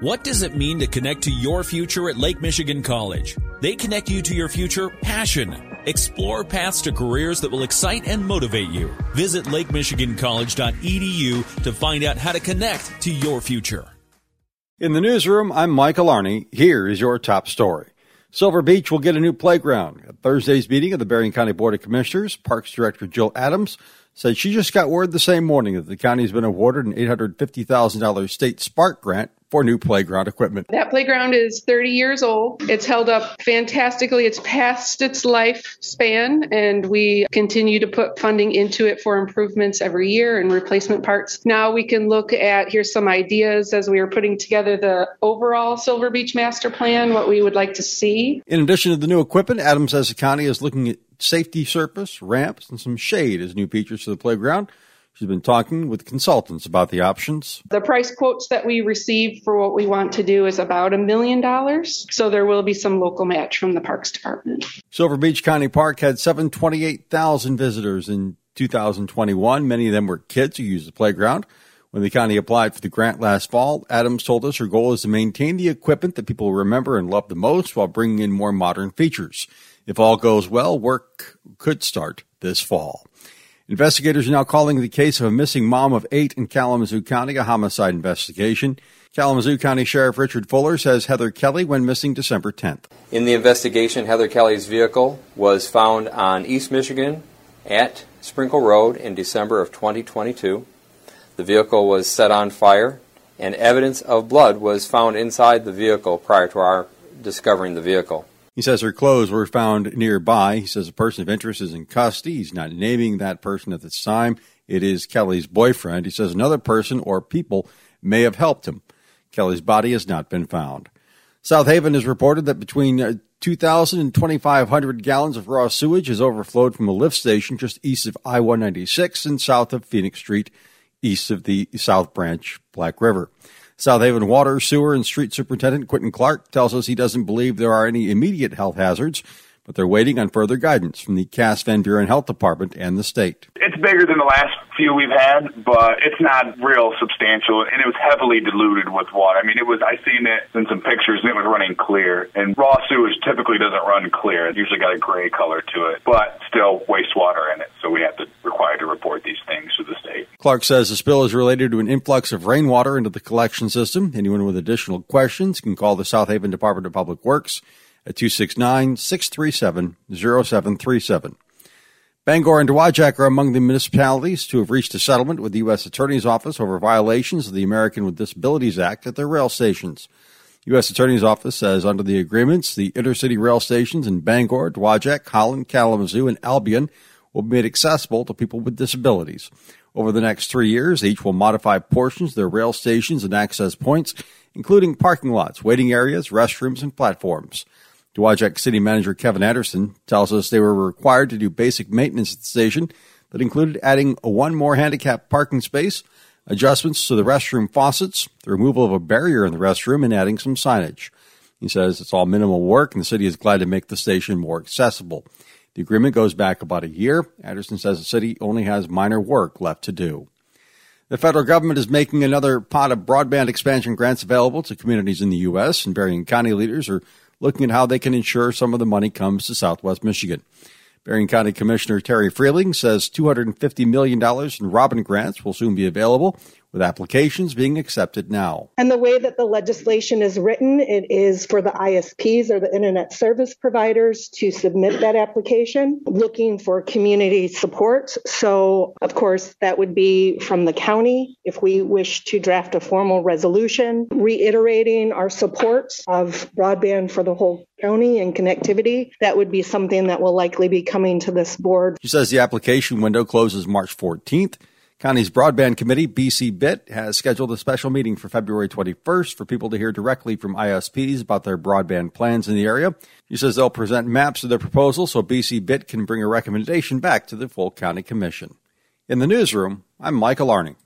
What does it mean to connect to your future at Lake Michigan College? They connect you to your future passion. Explore paths to careers that will excite and motivate you. Visit lakemichigancollege.edu to find out how to connect to your future. In the newsroom, I'm Michael Arney. Here is your top story. Silver Beach will get a new playground. At Thursday's meeting of the Berrien County Board of Commissioners, Parks Director Jill Adams said she just got word the same morning that the county has been awarded an $850,000 state Spark grant for new playground equipment. That playground is 30 years old. It's held up fantastically. It's past its lifespan, and we continue to put funding into it for improvements every year and replacement parts. Now we can look at here's some ideas as we are putting together the overall Silver Beach Master Plan, what we would like to see. In addition to the new equipment, Adams says the county is looking at safety surface, ramps, and some shade as new features to the playground. She's been talking with consultants about the options. The price quotes that we received for what we want to do is about a million dollars. So there will be some local match from the Parks Department. Silver Beach County Park had 728,000 visitors in 2021. Many of them were kids who used the playground. When the county applied for the grant last fall, Adams told us her goal is to maintain the equipment that people remember and love the most while bringing in more modern features. If all goes well, work could start this fall. Investigators are now calling the case of a missing mom of eight in Kalamazoo County a homicide investigation. Kalamazoo County Sheriff Richard Fuller says Heather Kelly went missing December 10th. In the investigation, Heather Kelly's vehicle was found on East Michigan at Sprinkle Road in December of 2022. The vehicle was set on fire, and evidence of blood was found inside the vehicle prior to our discovering the vehicle. He says her clothes were found nearby. He says a person of interest is in custody. He's not naming that person at this time. It is Kelly's boyfriend. He says another person or people may have helped him. Kelly's body has not been found. South Haven has reported that between uh, 2,000 and 2,500 gallons of raw sewage has overflowed from a lift station just east of I 196 and south of Phoenix Street, east of the South Branch Black River. South Haven Water, Sewer, and Street Superintendent Quentin Clark tells us he doesn't believe there are any immediate health hazards, but they're waiting on further guidance from the Cass Van Buren Health Department and the state. It's bigger than the last few we've had, but it's not real substantial, and it was heavily diluted with water. I mean, it was. I seen it in some pictures, and it was running clear. And raw sewage typically doesn't run clear; it usually got a gray color to it, but still wastewater in it. So we have to require to report these things to the state. Clark says the spill is related to an influx of rainwater into the collection system. Anyone with additional questions can call the South Haven Department of Public Works at 269 637 0737. Bangor and Dowagiac are among the municipalities to have reached a settlement with the U.S. Attorney's Office over violations of the American with Disabilities Act at their rail stations. U.S. Attorney's Office says under the agreements, the intercity rail stations in Bangor, Dowagiac, Holland, Kalamazoo, and Albion will be made accessible to people with disabilities. Over the next three years, each will modify portions of their rail stations and access points, including parking lots, waiting areas, restrooms, and platforms. Dowagiac City Manager Kevin Anderson tells us they were required to do basic maintenance at the station that included adding one more handicap parking space, adjustments to the restroom faucets, the removal of a barrier in the restroom, and adding some signage. He says it's all minimal work and the city is glad to make the station more accessible. The agreement goes back about a year. Anderson says the city only has minor work left to do. The federal government is making another pot of broadband expansion grants available to communities in the U.S., and Berrien County leaders are looking at how they can ensure some of the money comes to Southwest Michigan. Berrien County Commissioner Terry Freeling says $250 million in Robin grants will soon be available, with applications being accepted now. And the way that the legislation is written, it is for the ISPs or the internet service providers to submit that application looking for community support. So, of course, that would be from the county if we wish to draft a formal resolution reiterating our support of broadband for the whole county and connectivity. That would be something that will likely be coming to this board. She says the application window closes March 14th. County's Broadband Committee, BC BIT, has scheduled a special meeting for February 21st for people to hear directly from ISPs about their broadband plans in the area. She says they'll present maps of their proposal so BC BIT can bring a recommendation back to the full county commission. In the newsroom, I'm Michael Arning.